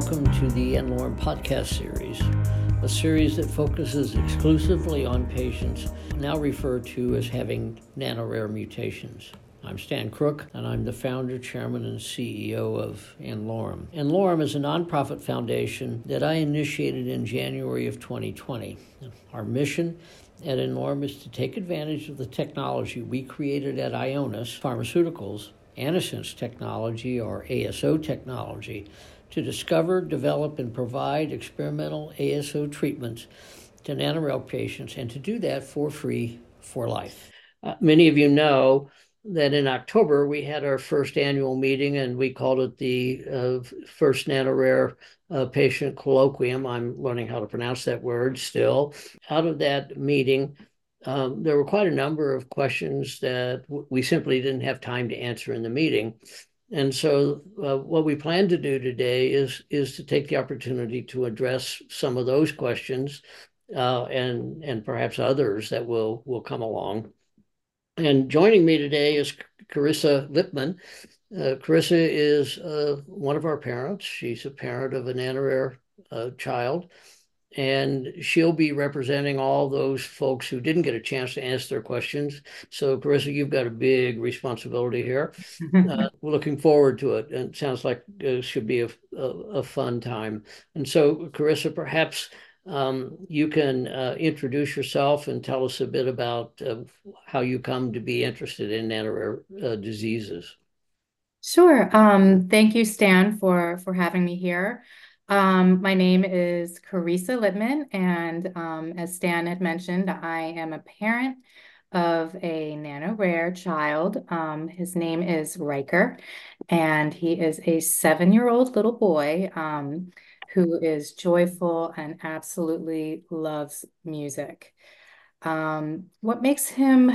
welcome to the n-Lorem podcast series, a series that focuses exclusively on patients now referred to as having nanorare mutations. I'm Stan Crooke, and I'm the founder, chairman, and CEO of n-Lorem. n-Lorem is a nonprofit foundation that I initiated in January of 2020. Our mission at n-Lorem is to take advantage of the technology we created at Ionis Pharmaceuticals, Antisense technology or ASO technology, to discover, develop, and provide experimental ASO treatments to nanorare patients, and to do that for free for life. Uh, many of you know that in October we had our first annual meeting and we called it the uh, first nanorare uh, patient colloquium. I'm learning how to pronounce that word still. Out of that meeting, um, there were quite a number of questions that w- we simply didn't have time to answer in the meeting. And so, uh, what we plan to do today is is to take the opportunity to address some of those questions, uh, and and perhaps others that will will come along. And joining me today is Charissa Lipman. Uh, Charissa is uh, one of our parents. She's a parent of a nanorare uh, child, and she'll be representing all those folks who didn't get a chance to ask their questions. So, Charissa, you've got a big responsibility here. uh, we're looking forward to it, and it sounds like it should be a, a, a fun time. And so, Charissa, perhaps um, you can uh, introduce yourself and tell us a bit about uh, how you come to be interested in nanorare uh, diseases. Sure. Um, thank you, Stan, for for having me here. Um, my name is Charissa Lipman, and um, as Stan had mentioned, I am a parent of a nano rare child. Um, his name is Ryker, and he is a seven-year-old little boy. Um, who is joyful and absolutely loves music. Um, what makes him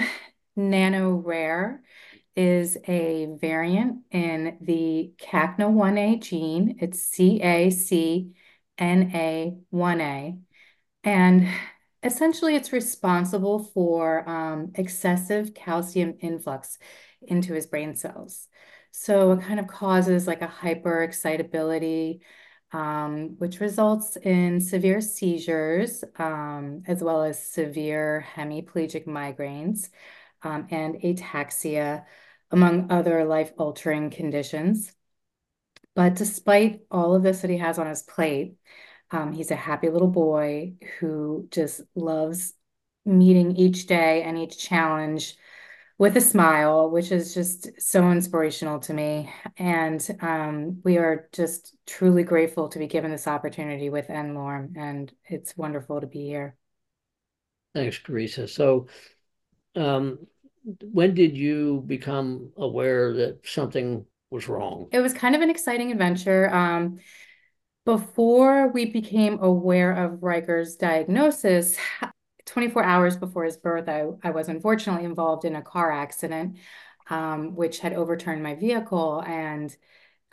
nanorare is a variant in the CACNA1A gene. It's CACNA1A. And essentially, it's responsible for um, excessive calcium influx into his brain cells. So it kind of causes like a hyperexcitability, um, which results in severe seizures, um, as well as severe hemiplegic migraines and ataxia, among other life-altering conditions. But despite all of this that he has on his plate, um, he's a happy little boy who just loves meeting each day and each challenge with a smile, which is just so inspirational to me. And um, we are just truly grateful to be given this opportunity with n-Lorem, and it's wonderful to be here. Thanks, Teresa. So, um, when did you become aware that something was wrong? It was kind of an exciting adventure. Um, before we became aware of Ryker's diagnosis, 24 hours before his birth, I, I was unfortunately involved in a car accident, um, which had overturned my vehicle and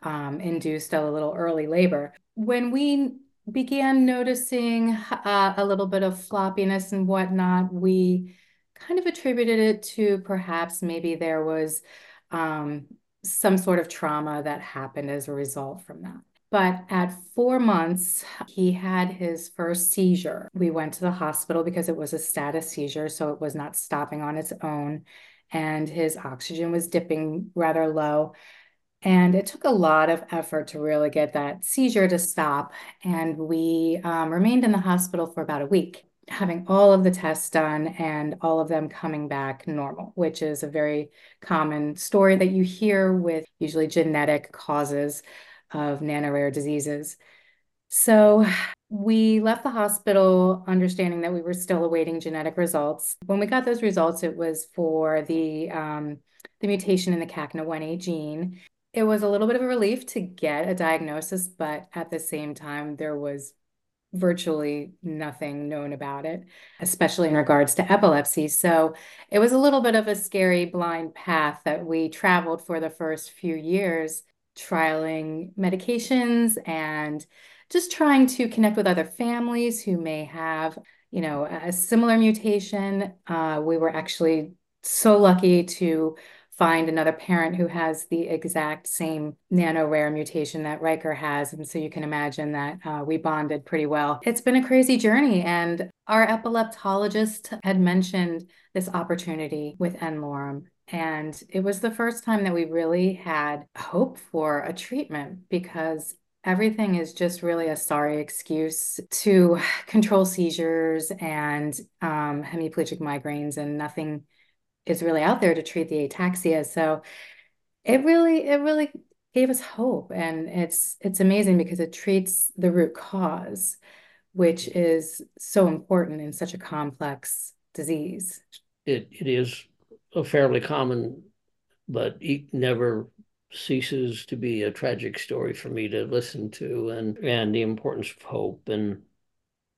um, induced a little early labor. When we began noticing uh, a little bit of floppiness and whatnot, we kind of attributed it to perhaps maybe there was um, some sort of trauma that happened as a result from that. But at four months, he had his first seizure. We went to the hospital because it was a status seizure, so it was not stopping on its own. And his oxygen was dipping rather low. And it took a lot of effort to really get that seizure to stop. And we um, remained in the hospital for about a week, having all of the tests done and all of them coming back normal, which is a very common story that you hear with usually genetic causes of nanorare diseases. So we left the hospital understanding that we were still awaiting genetic results. When we got those results, it was for the um, the mutation in the CACNA1A gene. It was a little bit of a relief to get a diagnosis, but at the same time, there was virtually nothing known about it, especially in regards to epilepsy. So it was a little bit of a scary blind path that we traveled for the first few years trialing medications and just trying to connect with other families who may have, you know, a similar mutation. Uh, we were actually so lucky to find another parent who has the exact same nano rare mutation that Ryker has. And so you can imagine that uh, we bonded pretty well. It's been a crazy journey. And our epileptologist had mentioned this opportunity with n-Lorem. And it was the first time that we really had hope for a treatment because everything is just really a sorry excuse to control seizures and um, hemiplegic migraines, and nothing is really out there to treat the ataxia. So it really, it really gave us hope, and it's it's amazing because it treats the root cause, which is so important in such a complex disease. It it is a fairly common, but it never ceases to be a tragic story for me to listen to and and the importance of hope and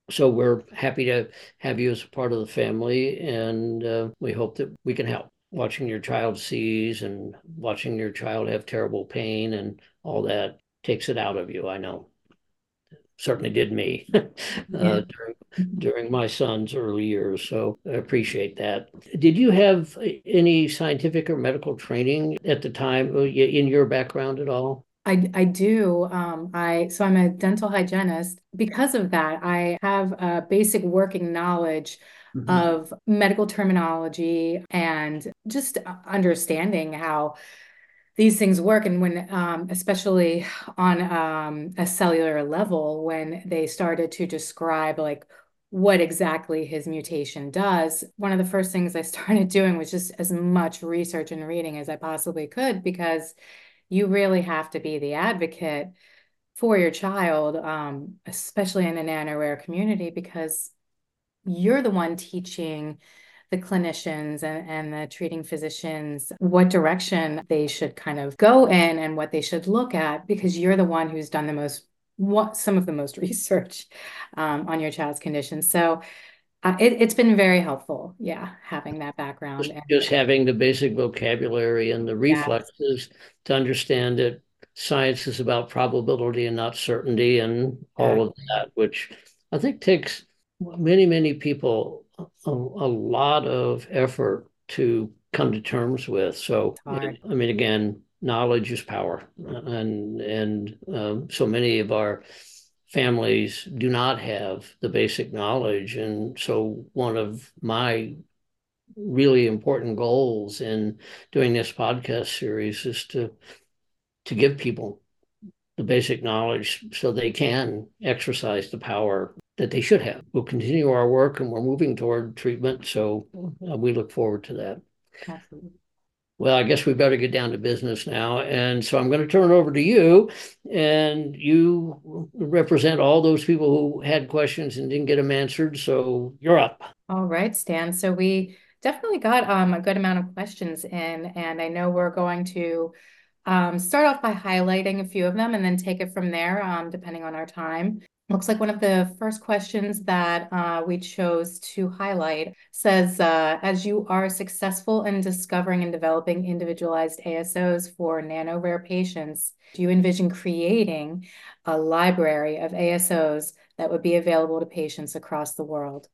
so we're happy to have you as a part of the family and uh, we hope that we can help watching your child seize and watching your child have terrible pain and all that takes it out of you i know certainly did me uh, during, during my son's early years. So I appreciate that. Did you have any scientific or medical training at the time uh, in your background at all? I, I do. Um, I so I'm a dental hygienist. Because of that, I have a basic working knowledge mm-hmm. of medical terminology and just understanding how these things work and when um, especially on um, a cellular level when they started to describe like what exactly his mutation does one of the first things i started doing was just as much research and reading as i possibly could because you really have to be the advocate for your child um, especially in a nano rare community because you're the one teaching the clinicians and, and the treating physicians what direction they should kind of go in and what they should look at because you're the one who's done the most what some of the most research um, on your child's condition. So uh, it, has been very helpful yeah having that background just, just, having the basic vocabulary and the reflexes yeah. to understand that science is about probability and not certainty and all of that which i think takes many many people a, a lot of effort to come to terms with. So, I mean, again, knowledge is power, and and um, so many of our families do not have the basic knowledge, and so one of my really important goals in doing this podcast series is to to give people the basic knowledge so they can exercise the power that they should have. We'll continue our work and we're moving toward treatment. So uh, we look forward to that. Absolutely. Well, I guess we better get down to business now. And so I'm going to turn it over to you. And you represent all those people who had questions and didn't get them answered. So you're up. All right, Stan. So we definitely got um, a good amount of questions in. And I know we're going to um, start off by highlighting a few of them and then take it from there, um, depending on our time. Looks like one of the first questions that uh, we chose to highlight says, uh, as you are successful in discovering and developing individualized ASOs for nano rare patients, do you envision creating a library of ASOs that would be available to patients across the world?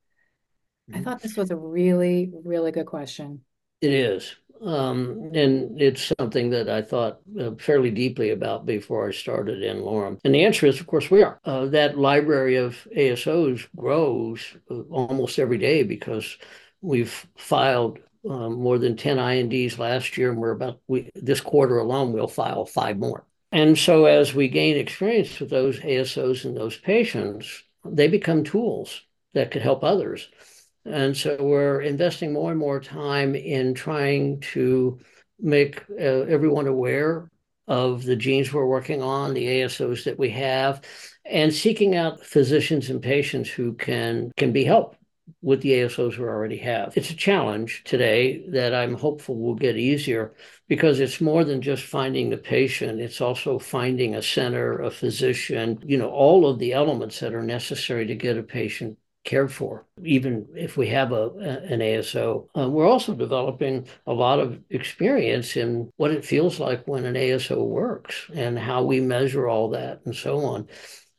Mm-hmm. I thought this was a really, really good question. It is. Um, and it's something that I thought uh, fairly deeply about before I started n-Lorem. And the answer is, of course, we are. Uh, that library of ASOs grows uh, almost every day because we've filed um, more than 10 INDs last year, and we're about, we, this quarter alone, we'll file five more. And so as we gain experience with those ASOs and those patients, they become tools that could help others. And so we're investing more and more time in trying to make uh, everyone aware of the genes we're working on, the ASOs that we have, and seeking out physicians and patients who can can be helped with the ASOs we already have. It's a challenge today that I'm hopeful will get easier because it's more than just finding the patient. It's also finding a center, a physician, you know, all of the elements that are necessary to get a patient cared for, even if we have a, an ASO. Uh, we're also developing a lot of experience in what it feels like when an ASO works and how we measure all that and so on.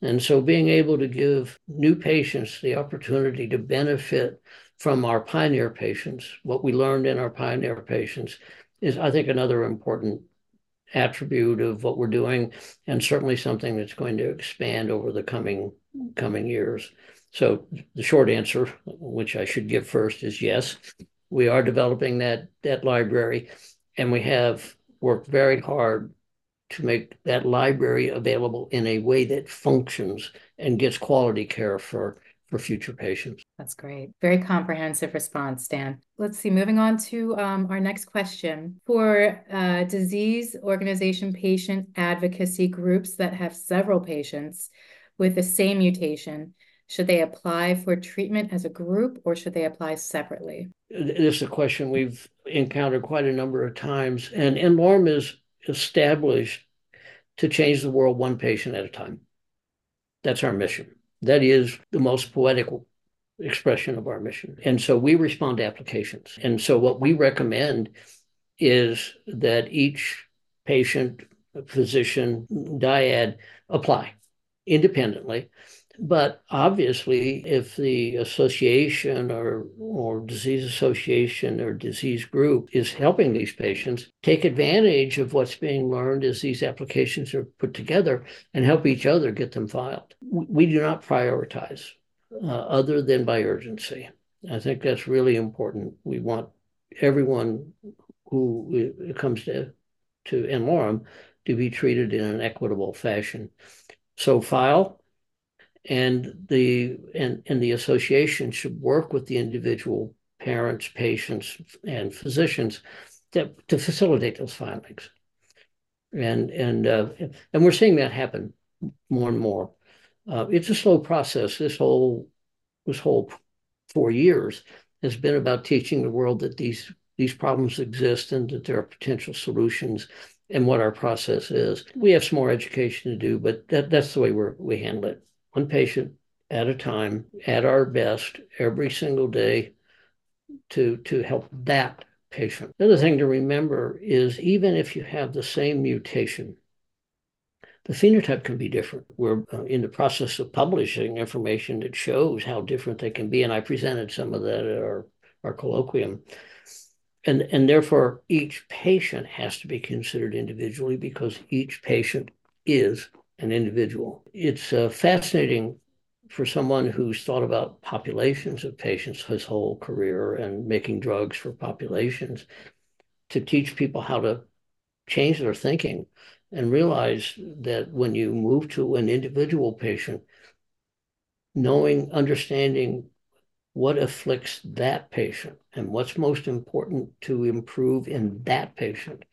And so being able to give new patients the opportunity to benefit from our pioneer patients, what we learned in our pioneer patients, is, I think, another important attribute of what we're doing, and certainly something that's going to expand over the coming coming years. So the short answer, which I should give first, is yes, we are developing that that library, and we have worked very hard to make that library available in a way that functions and gets quality care for for future patients. That's great. Very comprehensive response, Stan. Let's see, moving on to um, our next question. For uh, disease organization patient advocacy groups that have several patients with the same mutation, should they apply for treatment as a group or should they apply separately? This is a question we've encountered quite a number of times, and n-Lorem is established to change the world one patient at a time. That's our mission. That is the most poetic expression of our mission. And so we respond to applications. And so what we recommend is that each patient, physician, dyad apply independently but obviously, if the association or, or disease association or disease group is helping these patients, take advantage of what's being learned as these applications are put together and help each other get them filed. We do not prioritize uh, other than by urgency. I think that's really important. We want everyone who uh, comes to, to n-Lorem to be treated in an equitable fashion. So file and the and, and the association should work with the individual parents, patients, and physicians to, to facilitate those filings. And and uh, and we're seeing that happen more and more. Uh, it's a slow process. This whole this whole four years has been about teaching the world that these these problems exist and that there are potential solutions and what our process is. We have some more education to do, but that, that's the way we we handle it one patient at a time at our best every single day to to help that patient. The other thing to remember is even if you have the same mutation, the phenotype can be different. We're uh, in the process of publishing information that shows how different they can be, and I presented some of that at our, our colloquium. And, and therefore, each patient has to be considered individually because each patient is an individual. It's uh, fascinating for someone who's thought about populations of patients his whole career and making drugs for populations to teach people how to change their thinking and realize that when you move to an individual patient, knowing, understanding what afflicts that patient and what's most important to improve in that patient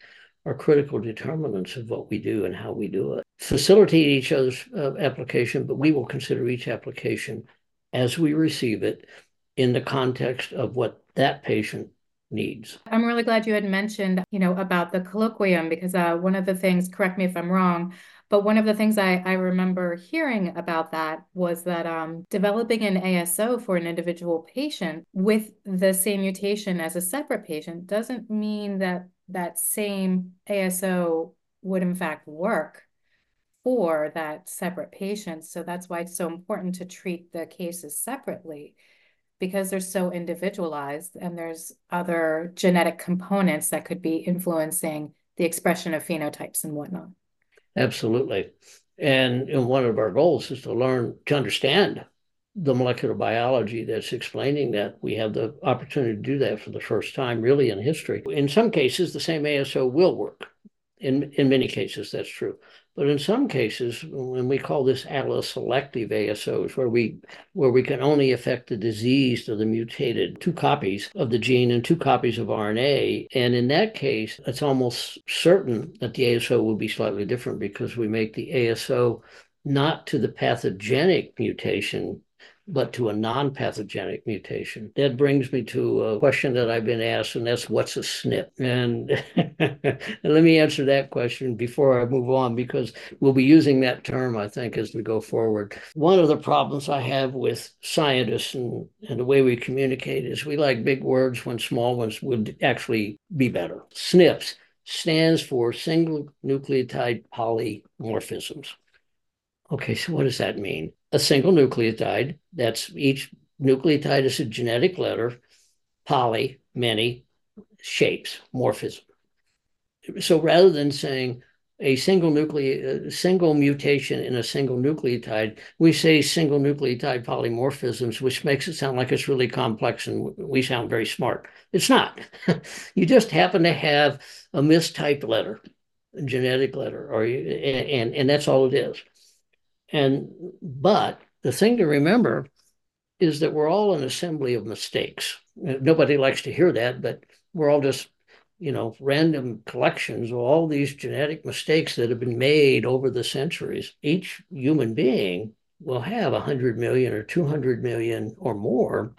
are critical determinants of what we do and how we do it. Facilitate each other's uh, application, but we will consider each application as we receive it in the context of what that patient needs. I'm really glad you had mentioned, you know, about the colloquium because uh, one of the things, correct me if I'm wrong, but one of the things I, I remember hearing about that was that um, developing an ASO for an individual patient with the same mutation as a separate patient doesn't mean that that same ASO would in fact work for that separate patient. So that's why it's so important to treat the cases separately because they're so individualized and there's other genetic components that could be influencing the expression of phenotypes and whatnot. Absolutely. And, and one of our goals is to learn to understand the molecular biology that's explaining that. We have the opportunity to do that for the first time, really, in history. In some cases, the same ASO will work. In, in many cases, that's true. But in some cases, when we call this allele-selective ASOs, where we where we can only affect the diseased or the mutated two copies of the gene and two copies of RNA, and in that case, it's almost certain that the ASO will be slightly different because we make the ASO not to the pathogenic mutation but to a non pathogenic mutation. That brings me to a question that I've been asked, and that's what's a SNP? And, let me answer that question before I move on, because we'll be using that term, I think, as we go forward. One of the problems I have with scientists and, and the way we communicate is we like big words when small ones would actually be better. SNPs stands for single nucleotide polymorphisms. Okay, so what does that mean? A single nucleotide, that's each nucleotide is a genetic letter, poly, many, shapes, morphism. so rather than saying a single nucleotide, single mutation in a single nucleotide, we say single nucleotide polymorphisms, which makes it sound like it's really complex and we sound very smart. It's not. you just happen to have a mistyped letter, a genetic letter, or you, and, and and that's all it is. And but the thing to remember is that we're all an assembly of mistakes. Nobody likes to hear that, but we're all just you know, random collections of all these genetic mistakes that have been made over the centuries. Each human being will have 100 million or 200 million or more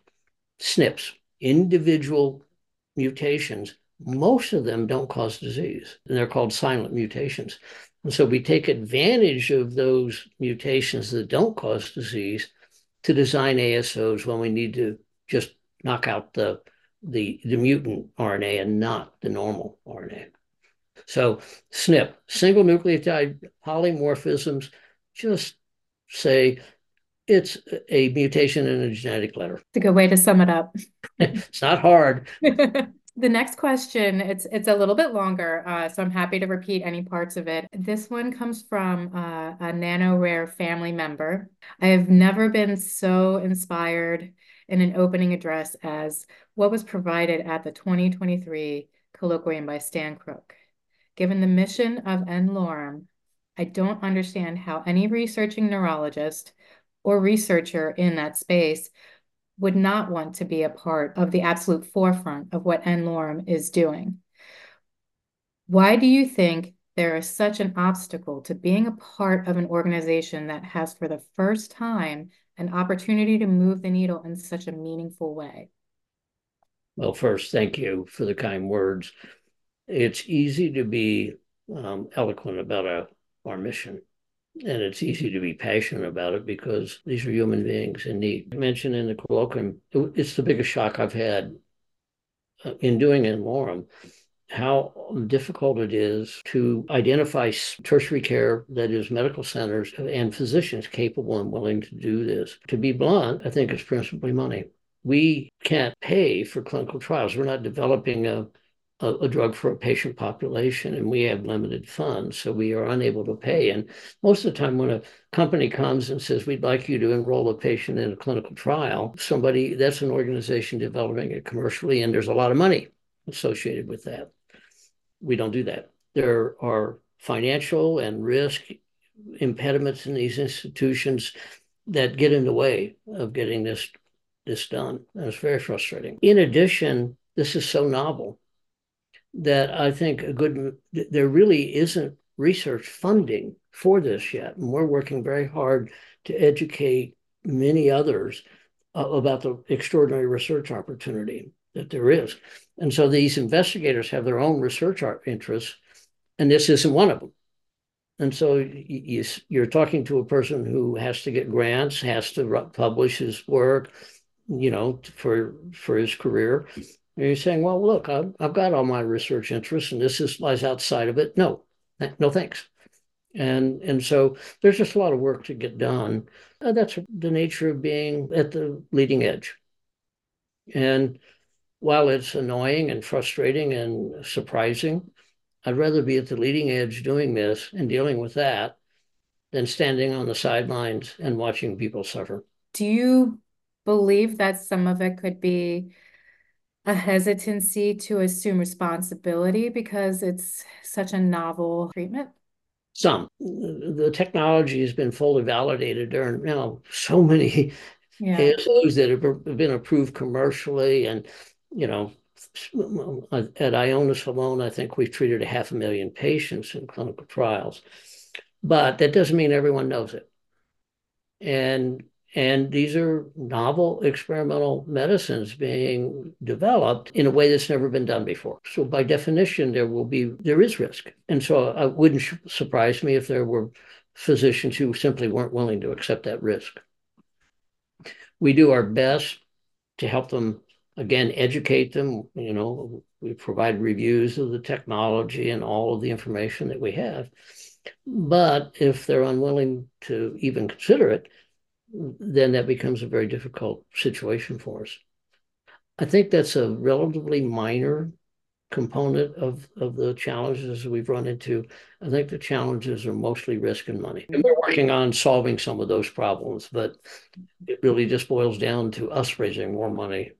SNPs, individual mutations. Most of them don't cause disease, and they're called silent mutations. And so we take advantage of those mutations that don't cause disease to design ASOs when we need to just knock out the the, the mutant RNA and not the normal RNA. So SNP, single nucleotide polymorphisms, just say it's a mutation in a genetic letter. It's a good way to sum it up. it's not hard. The next question, it's it's a little bit longer, uh, so I'm happy to repeat any parts of it. This one comes from uh, a NanoRare family member. I have never been so inspired in an opening address as what was provided at the 2023 colloquium by Stan Crooke. Given the mission of n-Lorem, I don't understand how any researching neurologist or researcher in that space would not want to be a part of the absolute forefront of what n-Lorem is doing. Why do you think there is such an obstacle to being a part of an organization that has for the first time an opportunity to move the needle in such a meaningful way? Well, first, thank you for the kind words. It's easy to be um, eloquent about our, our mission, and it's easy to be passionate about it because these are human beings in need. I mentioned in the colloquium, it's the biggest shock I've had uh, in doing n-Lorem how difficult it is to identify tertiary care, that is, medical centers and physicians capable and willing to do this. To be blunt, I think it's principally money. We can't pay for clinical trials. We're not developing a, a, drug for a patient population, and we have limited funds, so we are unable to pay. And most of the time, when a company comes and says, We'd like you to enroll a patient in a clinical trial, somebody that's an organization developing it commercially, and there's a lot of money associated with that we don't do that. There are financial and risk impediments in these institutions that get in the way of getting this this done. And it's very frustrating. In addition, this is so novel that I think a good there really isn't research funding for this yet. And we're working very hard to educate many others uh, about the extraordinary research opportunity that there is. And so these investigators have their own research interests, and this isn't one of them. And so you, you're talking to a person who has to get grants, has to publish his work, you know, for for his career. You're saying, well, look, I've, I've got all my research interests, and this is lies outside of it. No, no, thanks. And and so there's just a lot of work to get done. Uh, that's the nature of being at the leading edge. And while it's annoying and frustrating and surprising, I'd rather be at the leading edge doing this and dealing with that than standing on the sidelines and watching people suffer. Do you believe that some of it could be a hesitancy to assume responsibility because it's such a novel treatment? Some. The technology has been fully validated. There are now so many yeah. ASOs that have been approved commercially and you know, at Ionis alone, I think we've treated a half a million patients in clinical trials, but that doesn't mean everyone knows it. And and these are novel experimental medicines being developed in a way that's never been done before. So by definition, there will be there is risk. And so uh, it wouldn't surprise me if there were physicians who simply weren't willing to accept that risk. We do our best to help them again, educate them. You know, we provide reviews of the technology and all of the information that we have. But if they're unwilling to even consider it, then that becomes a very difficult situation for us. I think that's a relatively minor component of, of the challenges we've run into. I think the challenges are mostly risk and money. And we're working on solving some of those problems, but it really just boils down to us raising more money.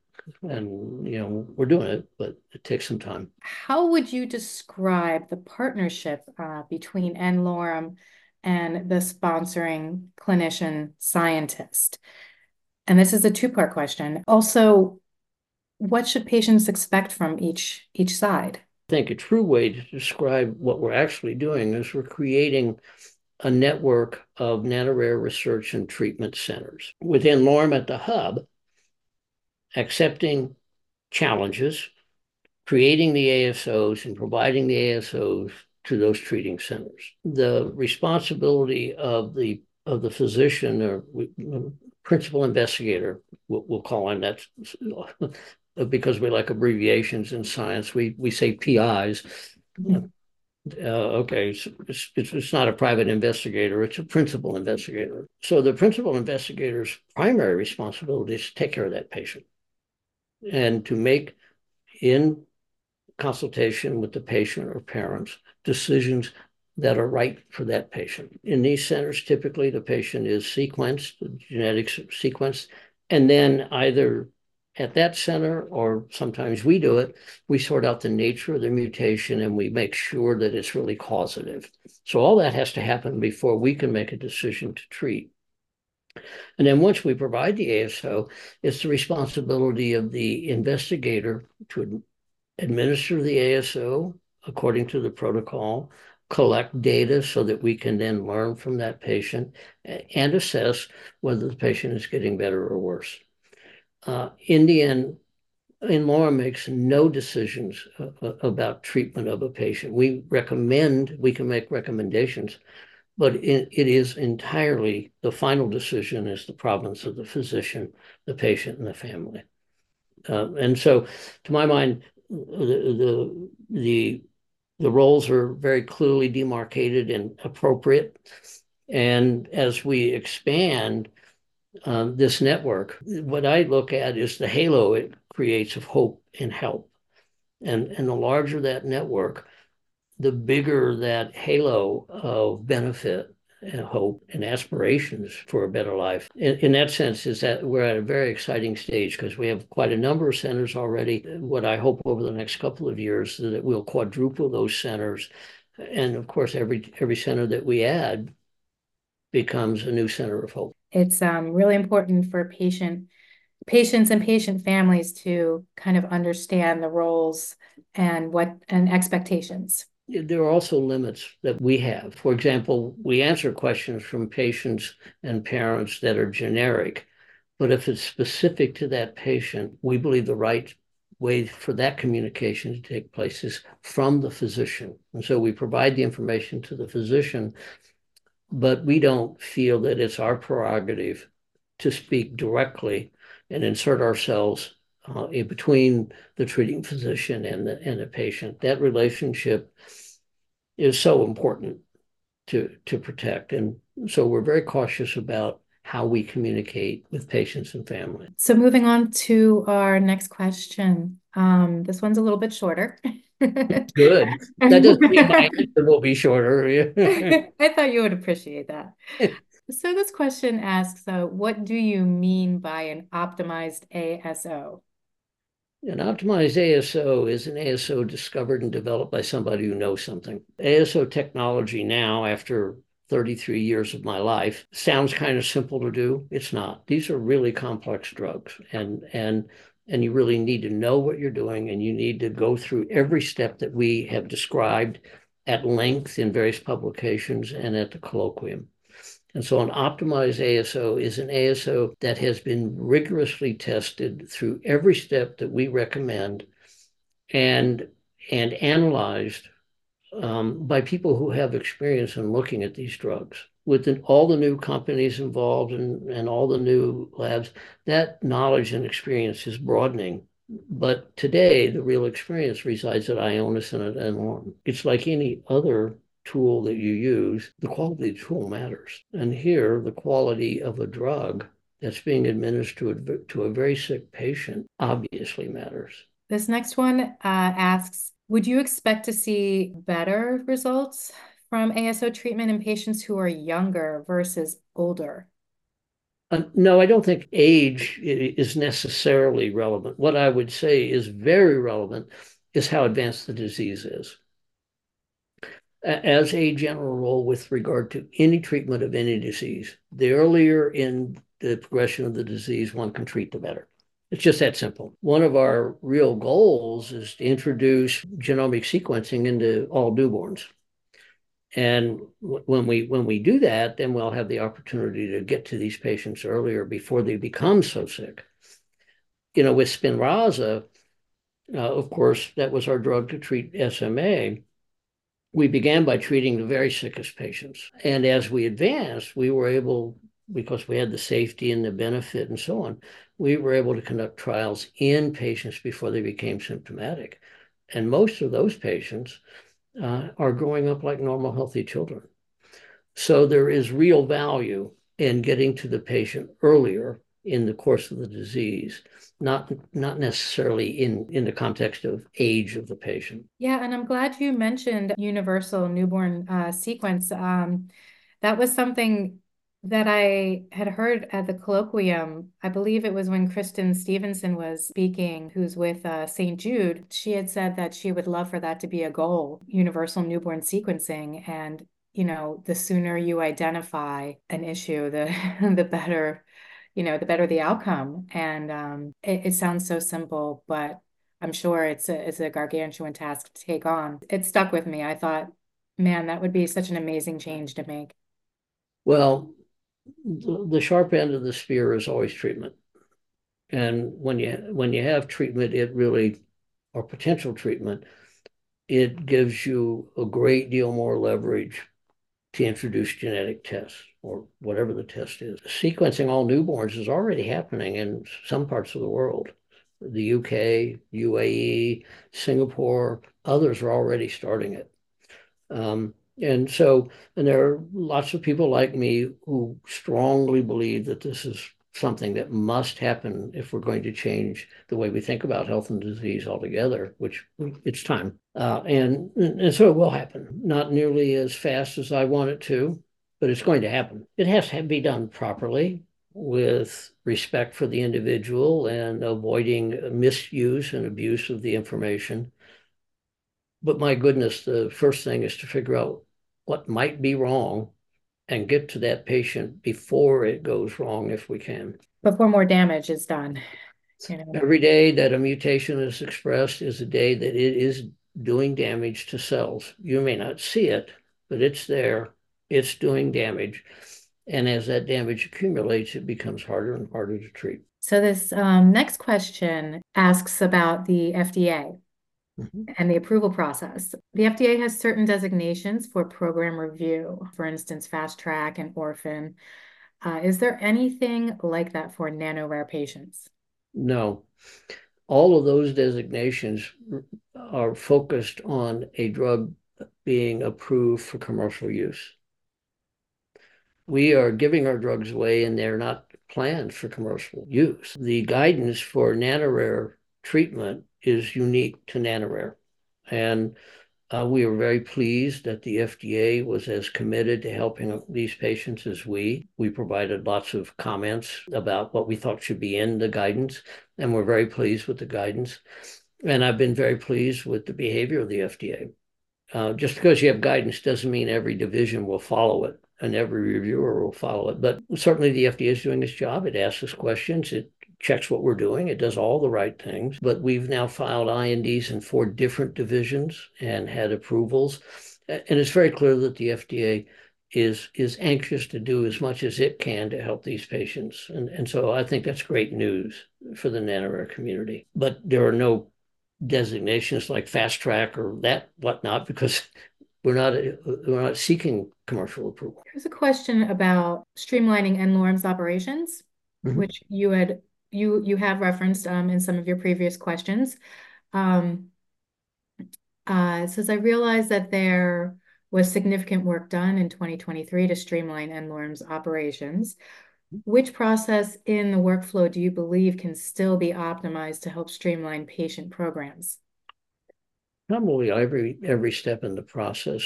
And, you know, we're doing it, but it takes some time. How would you describe the partnership uh, between n-Lorem and the sponsoring clinician scientist? And this is a two-part question. Also, what should patients expect from each each side? I think a true way to describe what we're actually doing is we're creating a network of nanorare research and treatment centers within LORM at the hub, accepting challenges, creating the ASOs and providing the ASOs to those treating centers. The responsibility of the of the physician or principal investigator, we'll, we'll call him that because we like abbreviations in science, we we say PIs. Uh, okay, so it's, it's, it's not a private investigator; it's a principal investigator. So the principal investigator's primary responsibility is to take care of that patient and to make, in consultation with the patient or parents, decisions that are right for that patient. In these centers, typically the patient is sequenced, genetics sequenced, and then either at that center, or sometimes we do it, we sort out the nature of the mutation and we make sure that it's really causative. So all that has to happen before we can make a decision to treat. And then once we provide the ASO, it's the responsibility of the investigator to administer the ASO according to the protocol, collect data so that we can then learn from that patient and assess whether the patient is getting better or worse uh, in law makes no decisions uh, uh, about treatment of a patient. We recommend, we can make recommendations, but it, it is entirely the final decision is the province of the physician, the patient, and the family. Uh, and so, to my mind, the, the the the roles are very clearly demarcated and appropriate. And as we expand, um, this network, what I look at is the halo it creates of hope and help. And, and the larger that network, the bigger that halo of benefit and hope and aspirations for a better life. In, in, that sense, is that we're at a very exciting stage because we have quite a number of centers already. What I hope over the next couple of years that we'll quadruple those centers, and of course, every every center that we add becomes a new center of hope. It's um, really important for patient patients and patient families to kind of understand the roles and what and expectations. There are also limits that we have. For example, we answer questions from patients and parents that are generic, but if it's specific to that patient, we believe the right way for that communication to take place is from the physician. And so we provide the information to the physician but we don't feel that it's our prerogative to speak directly and insert ourselves uh, in between the treating physician and the and the patient. That relationship is so important to to protect, and so we're very cautious about how we communicate with patients and family. So moving on to our next question. Um, this one's a little bit shorter. Good. That doesn't mean my answer will be shorter. I thought you would appreciate that. So this question asks, uh, what do you mean by an optimized ASO? An optimized ASO is an ASO discovered and developed by somebody who knows something. ASO technology now, after 33 years of my life, sounds kind of simple to do. It's not. These are really complex drugs, and and and you really need to know what you're doing and you need to go through every step that we have described at length in various publications and at the colloquium. And so an optimized ASO is an ASO that has been rigorously tested through every step that we recommend and and analyzed um, by people who have experience in looking at these drugs with all the new companies involved and, and all the new labs, that knowledge and experience is broadening. But today, the real experience resides at Ionis and at n-Lorem. It's like any other tool that you use, the quality of the tool matters. And here, the quality of a drug that's being administered to a, to a very sick patient obviously matters. This next one uh, asks Would you expect to see better results from ASO treatment in patients who are younger versus older? Uh, no, I don't think age is necessarily relevant. What I would say is very relevant is how advanced the disease is. As a general rule, with regard to any treatment of any disease, the earlier in the progression of the disease one can treat, the better. It's just that simple. One of our real goals is to introduce genomic sequencing into all newborns. And when we when we do that, then we'll have the opportunity to get to these patients earlier before they become so sick. You know, with Spinraza, uh, of course, that was our drug to treat SMA. We began by treating the very sickest patients, and as we advanced, we were able, because we had the safety and the benefit and so on, we were able to conduct trials in patients before they became symptomatic, and most of those patients uh, are growing up like normal, healthy children. So there is real value in getting to the patient earlier in the course of the disease, not not necessarily in in the context of age of the patient. Yeah, and I'm glad you mentioned universal newborn uh, sequence. Um, that was something that I had heard at the colloquium. I believe it was when Kristen Stevenson was speaking, who's with uh, St. Jude. She had said that she would love for that to be a goal, universal newborn sequencing. And, you know, the sooner you identify an issue, the the better, you know, the better the outcome. And um, it, it sounds so simple, but I'm sure it's a, it's a gargantuan task to take on. It stuck with me. I thought, man, that would be such an amazing change to make. Well, the, the sharp end of the spear is always treatment. And when you when you have treatment, it really or potential treatment, it gives you a great deal more leverage to introduce genetic tests or whatever the test is. Sequencing all newborns is already happening in some parts of the world. The UK, UAE, Singapore, others are already starting it. Um, and so, and there are lots of people like me who strongly believe that this is something that must happen if we're going to change the way we think about health and disease altogether, which it's time. Uh, and, and so it will happen, not nearly as fast as I want it to, but it's going to happen. It has to be done properly with respect for the individual and avoiding misuse and abuse of the information. But my goodness, the first thing is to figure out what might be wrong and get to that patient before it goes wrong if we can. Before more damage is done. You know. Every day that a mutation is expressed is a day that it is doing damage to cells. You may not see it, but it's there. It's doing damage. And as that damage accumulates, it becomes harder and harder to treat. So, this um, next question asks about the FDA. Mm-hmm. and the approval process. The FDA has certain designations for program review, for instance, fast track and orphan. Uh, is there anything like that for nano rare patients? No. All of those designations are focused on a drug being approved for commercial use. We are giving our drugs away and they're not planned for commercial use. The guidance for nanorare treatment is unique to NanoRare. And uh, we are very pleased that the FDA was as committed to helping these patients as we. We provided lots of comments about what we thought should be in the guidance, and we're very pleased with the guidance. And I've been very pleased with the behavior of the FDA. Uh, just because you have guidance doesn't mean every division will follow it and every reviewer will follow it. But certainly the FDA is doing its job. It asks us questions. It checks what we're doing. It does all the right things. But we've now filed INDs in four different divisions and had approvals. And it's very clear that the FDA is is anxious to do as much as it can to help these patients. And, and so I think that's great news for the nanorare community. But there are no designations like fast track or that whatnot because we're not we're not seeking commercial approval. There's a question about streamlining n-Lorem's operations, mm-hmm. which you had you you have referenced um, in some of your previous questions. Um, uh, it says, I realize that there was significant work done in 2023 to streamline n-Lorem's operations. Which process in the workflow do you believe can still be optimized to help streamline patient programs? Probably every every step in the process.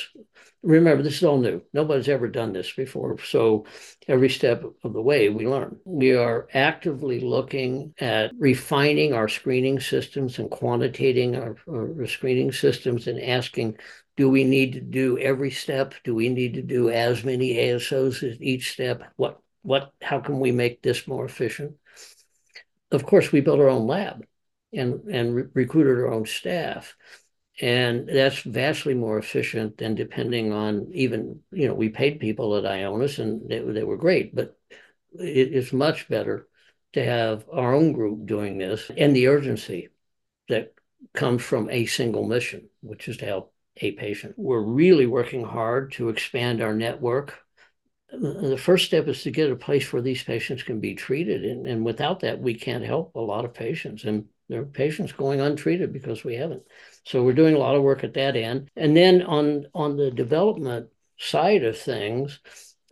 Remember, this is all new. Nobody's ever done this before. So every step of the way we learn. We are actively looking at refining our screening systems and quantitating our, our screening systems and asking, do we need to do every step? Do we need to do as many ASOs as each step? What what how can we make this more efficient? Of course, we built our own lab and and re- recruited our own staff and that's vastly more efficient than depending on even you know we paid people at Ionis and they, they were great, but it is much better to have our own group doing this and the urgency that comes from a single mission, which is to help a patient. We're really working hard to expand our network. The first step is to get a place where these patients can be treated. And, and without that, we can't help a lot of patients. And there are patients going untreated because we haven't. So we're doing a lot of work at that end. And then on on the development side of things,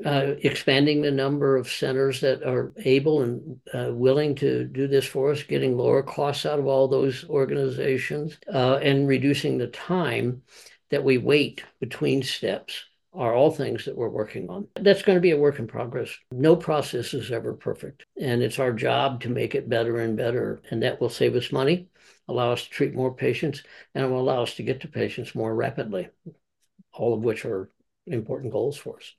uh, expanding the number of centers that are able and uh, willing to do this for us, getting lower costs out of all those organizations, uh, and reducing the time that we wait between steps are all things that we're working on. That's going to be a work in progress. No process is ever perfect, and it's our job to make it better and better, and that will save us money allow us to treat more patients, and it will allow us to get to patients more rapidly, all of which are important goals for us.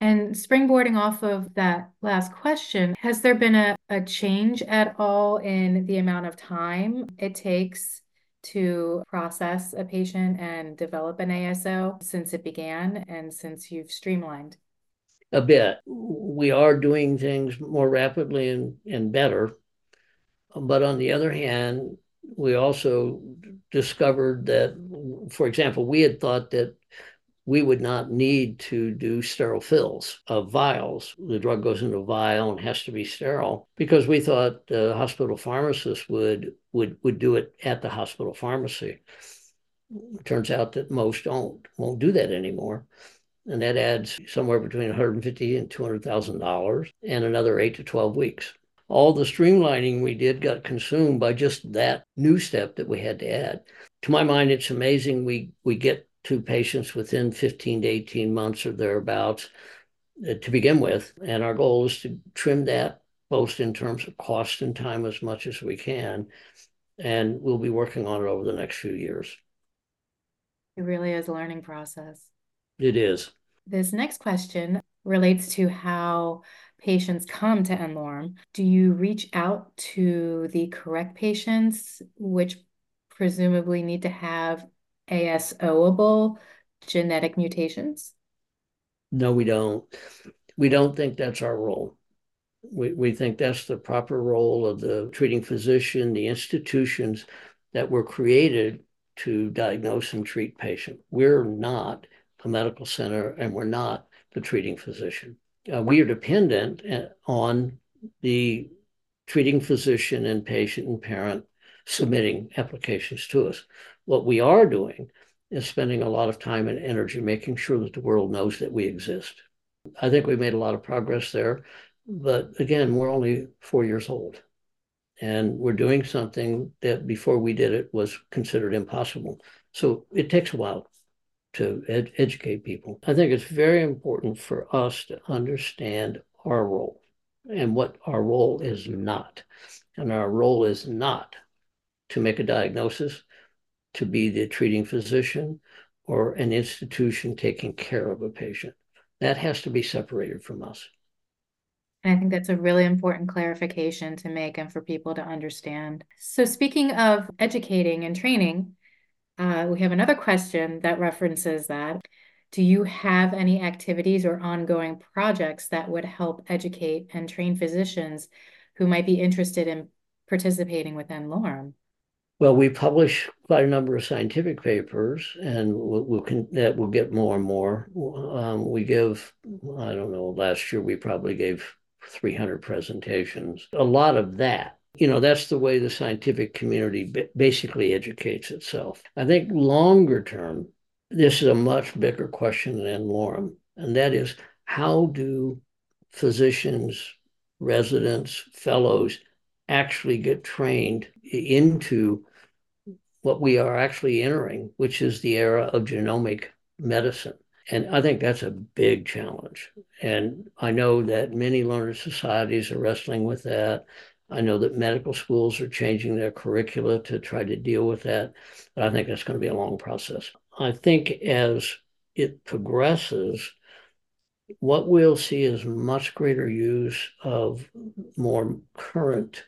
And springboarding off of that last question, has there been a, a change at all in the amount of time it takes to process a patient and develop an ASO since it began and since you've streamlined? A bit. We are doing things more rapidly and, and better. But on the other hand, we also discovered that, for example, we had thought that we would not need to do sterile fills of vials. The drug goes into a vial and has to be sterile because we thought the hospital pharmacist would would would do it at the hospital pharmacy. It turns out that most don't won't do that anymore. And that adds somewhere between 150 and 200,000 dollars and another 8 to 12 weeks all the streamlining we did got consumed by just that new step that we had to add. To my mind, it's amazing we we get to patients within 15 to 18 months or thereabouts uh, to begin with. And our goal is to trim that both in terms of cost and time as much as we can. And we'll be working on it over the next few years. It really is a learning process. It is. This next question relates to how patients come to n-Lorem, do you reach out to the correct patients, which presumably need to have ASOable genetic mutations? No, we don't. We don't think that's our role. We, we think that's the proper role of the treating physician, the institutions that were created to diagnose and treat patients. We're not a medical center and we're not the treating physician uh, we are dependent uh, on the treating physician and patient and parent submitting applications to us. What we are doing is spending a lot of time and energy making sure that the world knows that we exist. I think we made a lot of progress there, but again, we're only four years old. And we're doing something that before we did it was considered impossible. So it takes a while to ed- educate people. I think it's very important for us to understand our role and what our role is not. And our role is not to make a diagnosis, to be the treating physician or an institution taking care of a patient. That has to be separated from us. And I think that's a really important clarification to make and for people to understand. So, speaking of educating and training, uh, we have another question that references that. Do you have any activities or ongoing projects that would help educate and train physicians who might be interested in participating within n-Lorem? Well, we publish quite a number of scientific papers, and we'll, we'll that will get more and more. Um, we give, I don't know, last year we probably gave 300 presentations. A lot of that you know, that's the way the scientific community basically educates itself. I think longer term, this is a much bigger question than n-Lorem, and that is how do physicians, residents, fellows actually get trained into what we are actually entering, which is the era of genomic medicine. And I think that's a big challenge. And I know that many learned societies are wrestling with that. I know that medical schools are changing their curricula to try to deal with that. But I think that's going to be a long process. I think as it progresses, what we'll see is much greater use of more current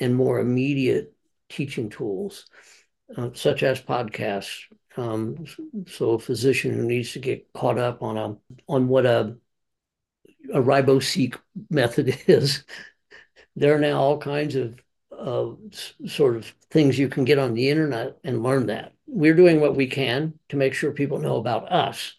and more immediate teaching tools, uh, such as podcasts. Um, so a physician who needs to get caught up on a on what a a riboseq method is, there are now all kinds of sort of things you can get on the internet and learn that. We're doing what we can to make sure people know about us,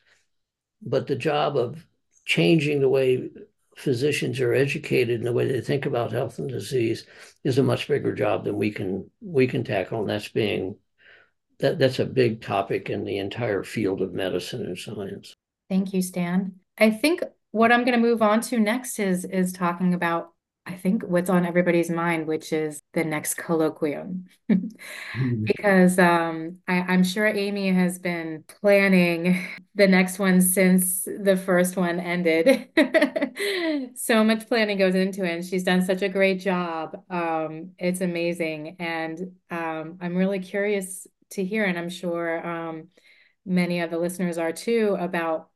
but the job of changing the way physicians are educated in the way they think about health and disease is a much bigger job than we can we can tackle. And that's being that that's a big topic in the entire field of medicine and science. Thank you stan. I think what i'm going to move on to next is is talking about I think what's on everybody's mind, which is the next colloquium. mm-hmm. Because um, I, am sure Amy has been planning the next one since the first one ended. so much planning goes into it, and she's done such a great job. Um, it's amazing. And um, I'm really curious to hear, and I'm sure um, many of the listeners are too, about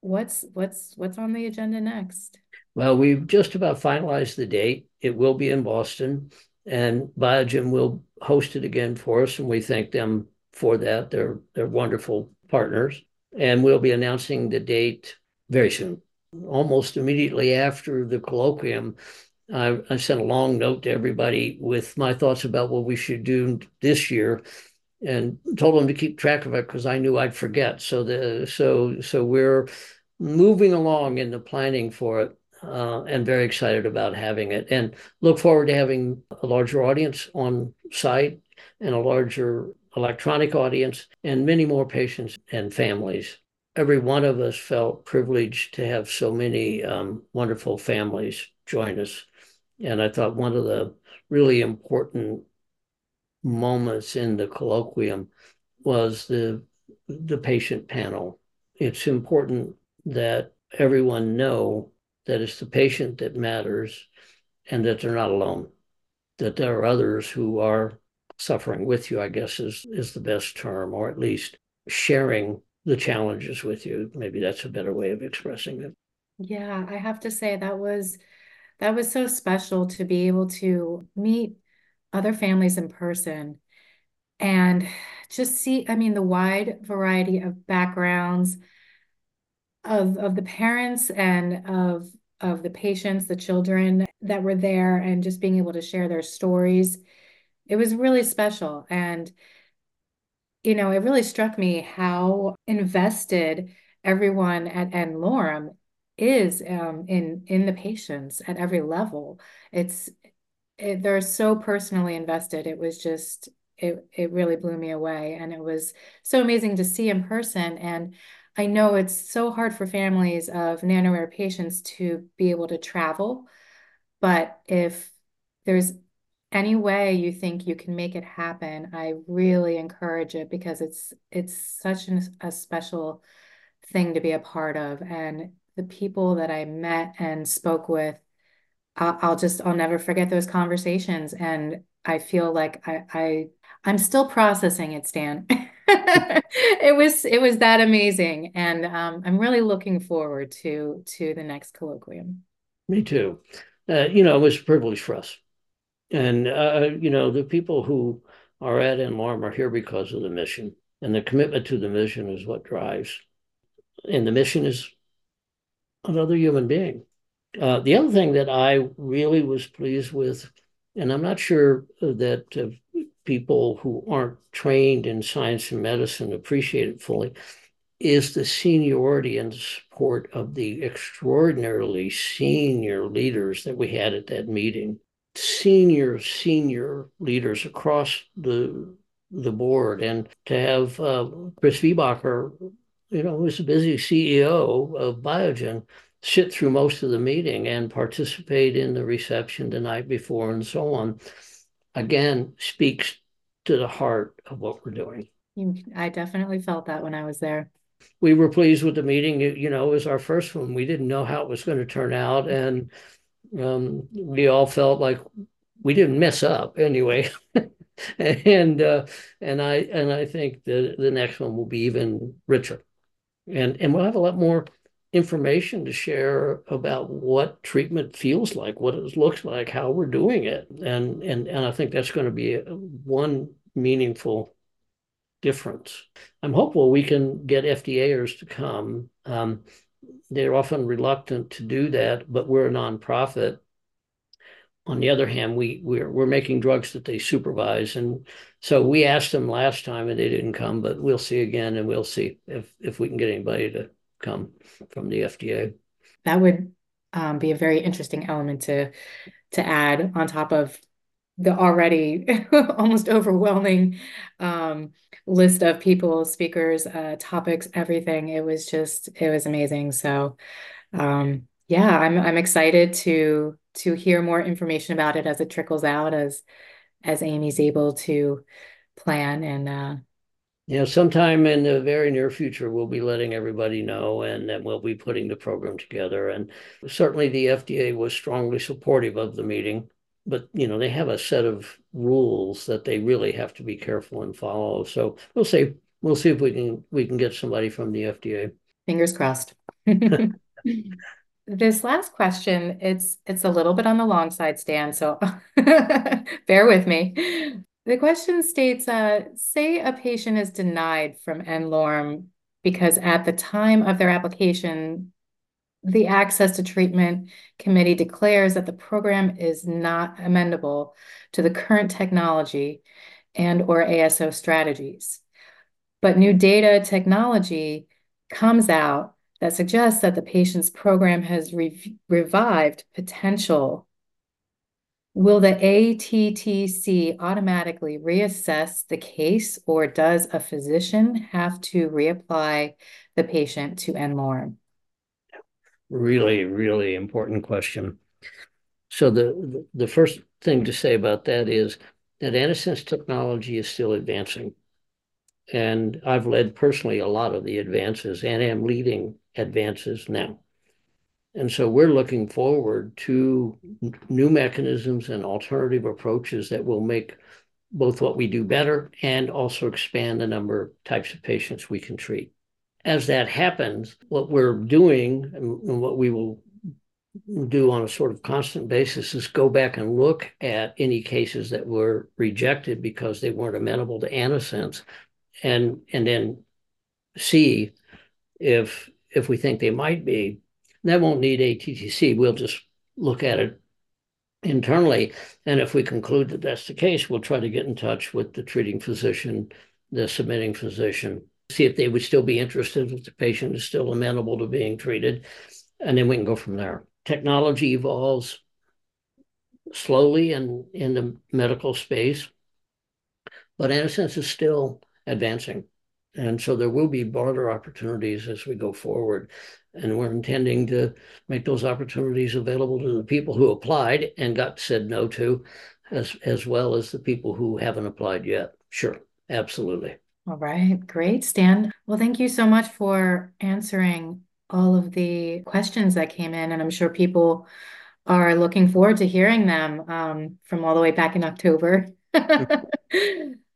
what's what's what's on the agenda next. Well, we've just about finalized the date. It will be in Boston, and Biogen will host it again for us, and we thank them for that. They're they're wonderful partners, and we'll be announcing the date very soon. Almost immediately after the colloquium, I, I sent a long note to everybody with my thoughts about what we should do this year, and told them to keep track of it because I knew I'd forget. So the so so we're moving along in the planning for it uh, and very excited about having it and look forward to having a larger audience on site and a larger electronic audience and many more patients and families. Every one of us felt privileged to have so many um, wonderful families join us. And I thought one of the really important moments in the colloquium was the the patient panel. It's important that everyone know that it's the patient that matters and that they're not alone, that there are others who are suffering with you, I guess is, is the best term, or at least sharing the challenges with you. Maybe that's a better way of expressing it. Yeah, I have to say that was that was so special to be able to meet other families in person and just see, I mean, the wide variety of backgrounds, of of the parents and of of the patients, the children that were there, and just being able to share their stories. It was really special. And, you know, it really struck me how invested everyone at n-Lorem is um, in in the patients at every level. It's it, they're so personally invested. It was just it it really blew me away, and it was so amazing to see in person. And I know it's so hard for families of NanoRare patients to be able to travel, but if there's any way you think you can make it happen, I really encourage it because it's it's such an, a special thing to be a part of. And the people that I met and spoke with, I'll, I'll just I'll never forget those conversations. And I feel like I, I I'm still processing it, Stan. it was it was that amazing, and um, I'm really looking forward to to the next colloquium. Me too. Uh, you know, it was a privilege for us, and uh, you know, the people who are at n-Lorem are here because of the mission, and the commitment to the mission is what drives. And the mission is another human being. Uh, the other thing that I really was pleased with, and I'm not sure that uh, people who aren't trained in science and medicine appreciate it fully is the seniority and support of the extraordinarily senior leaders that we had at that meeting. Senior, senior leaders across the the board, and to have uh, Chris Viehbacher, you know, who's a busy CEO of Biogen, sit through most of the meeting and participate in the reception the night before and so on again speaks to the heart of what we're doing. I definitely felt that when I was there. We were pleased with the meeting. You know, it was our first one. We didn't know how it was going to turn out, and um, we all felt like we didn't mess up anyway. and uh, and I and I think the the next one will be even richer, and and we'll have a lot more information to share about what treatment feels like, what it looks like, how we're doing it, and and and I think that's going to be one meaningful difference. I'm hopeful we can get FDAers to come. Um, they're often reluctant to do that, but we're a nonprofit on the other hand, we we're we're making drugs that they supervise, and so we asked them last time and they didn't come, but we'll see again, and we'll see if if we can get anybody to come from the FDA. That would um, be a very interesting element to to add on top of the already almost overwhelming um, list of people, speakers, uh, topics, everything. It was just it was amazing. So um, yeah, I'm I'm excited to to hear more information about it as it trickles out as as Amy's able to plan and uh yeah, sometime in the very near future, we'll be letting everybody know, and then we'll be putting the program together. And certainly, the FDA was strongly supportive of the meeting, but you know they have a set of rules that they really have to be careful and follow. So we'll see. We'll see if we can we can get somebody from the FDA. Fingers crossed. This last question, it's it's a little bit on the long side, Stan, so bear with me. The question states, uh, say a patient is denied from n-Lorem because at the time of their application, the Access to Treatment Committee declares that the program is not amendable to the current technology and or ASO strategies. But new data technology comes out that suggests that the patient's program has re revived potential. Will the ATTC automatically reassess the case, or does a physician have to reapply the patient to n-Lorem? Really, really important question. So the, the first thing to say about that is that antisense technology is still advancing. And I've led personally a lot of the advances and am leading advances now. And so we're looking forward to new mechanisms and alternative approaches that will make both what we do better and also expand the number of types of patients we can treat. As that happens, what we're doing and what we will do on a sort of constant basis is go back and look at any cases that were rejected because they weren't amenable to antisense and and then see if if we think they might be. That won't need ATTC. We'll just look at it internally. And if we conclude that that's the case, we'll try to get in touch with the treating physician, the submitting physician, see if they would still be interested if the patient is still amenable to being treated. And then we can go from there. Technology evolves slowly and in the medical space, but antisense is still advancing. And so there will be broader opportunities as we go forward. And we're intending to make those opportunities available to the people who applied and got said no to, as, as well as the people who haven't applied yet. Sure, absolutely. All right, great, Stan. Well, thank you so much for answering all of the questions that came in. And I'm sure people are looking forward to hearing them um, from all the way back in October. yeah.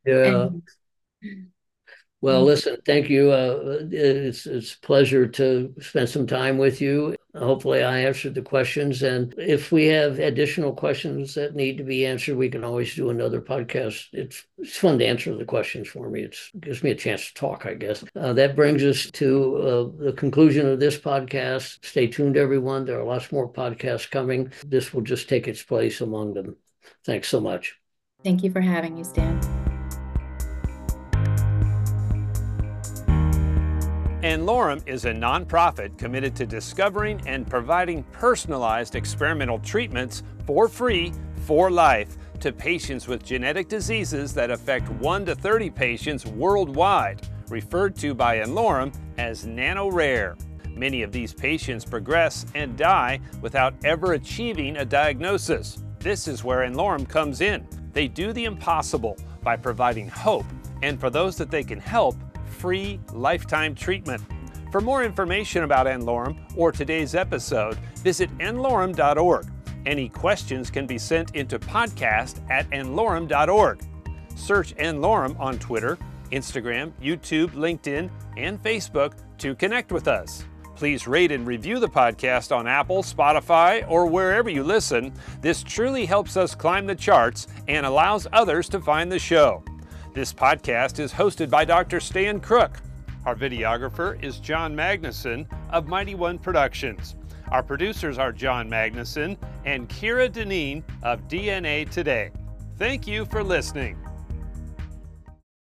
And well, mm-hmm. listen, thank you. Uh, it's it's a pleasure to spend some time with you. Hopefully, I answered the questions. And if we have additional questions that need to be answered, we can always do another podcast. It's it's fun to answer the questions for me. It's, it gives me a chance to talk, I guess. Uh, that brings us to uh, the conclusion of this podcast. Stay tuned, everyone. There are lots more podcasts coming. This will just take its place among them. Thanks so much. Thank you for having me, Stan. n-Lorem is a nonprofit committed to discovering and providing personalized experimental treatments for free for life to patients with genetic diseases that affect 1 to 30 patients worldwide, referred to by n-Lorem as nano-rare. Many of these patients progress and die without ever achieving a diagnosis. This is where n-Lorem comes in. They do the impossible by providing hope and for those that they can help, free lifetime treatment. For more information about N-Lorem or today's episode, visit nlorem.org. Any questions can be sent into podcast at nlorem.org. Search N-Lorem on Twitter, Instagram, YouTube, LinkedIn, and Facebook to connect with us. Please rate and review the podcast on Apple, Spotify, or wherever you listen. This truly helps us climb the charts and allows others to find the show. This podcast is hosted by Dr. Stan Crooke. Our videographer is John Magnuson of Mighty One Productions. Our producers are John Magnuson and Kira Deneen of DNA Today. Thank you for listening.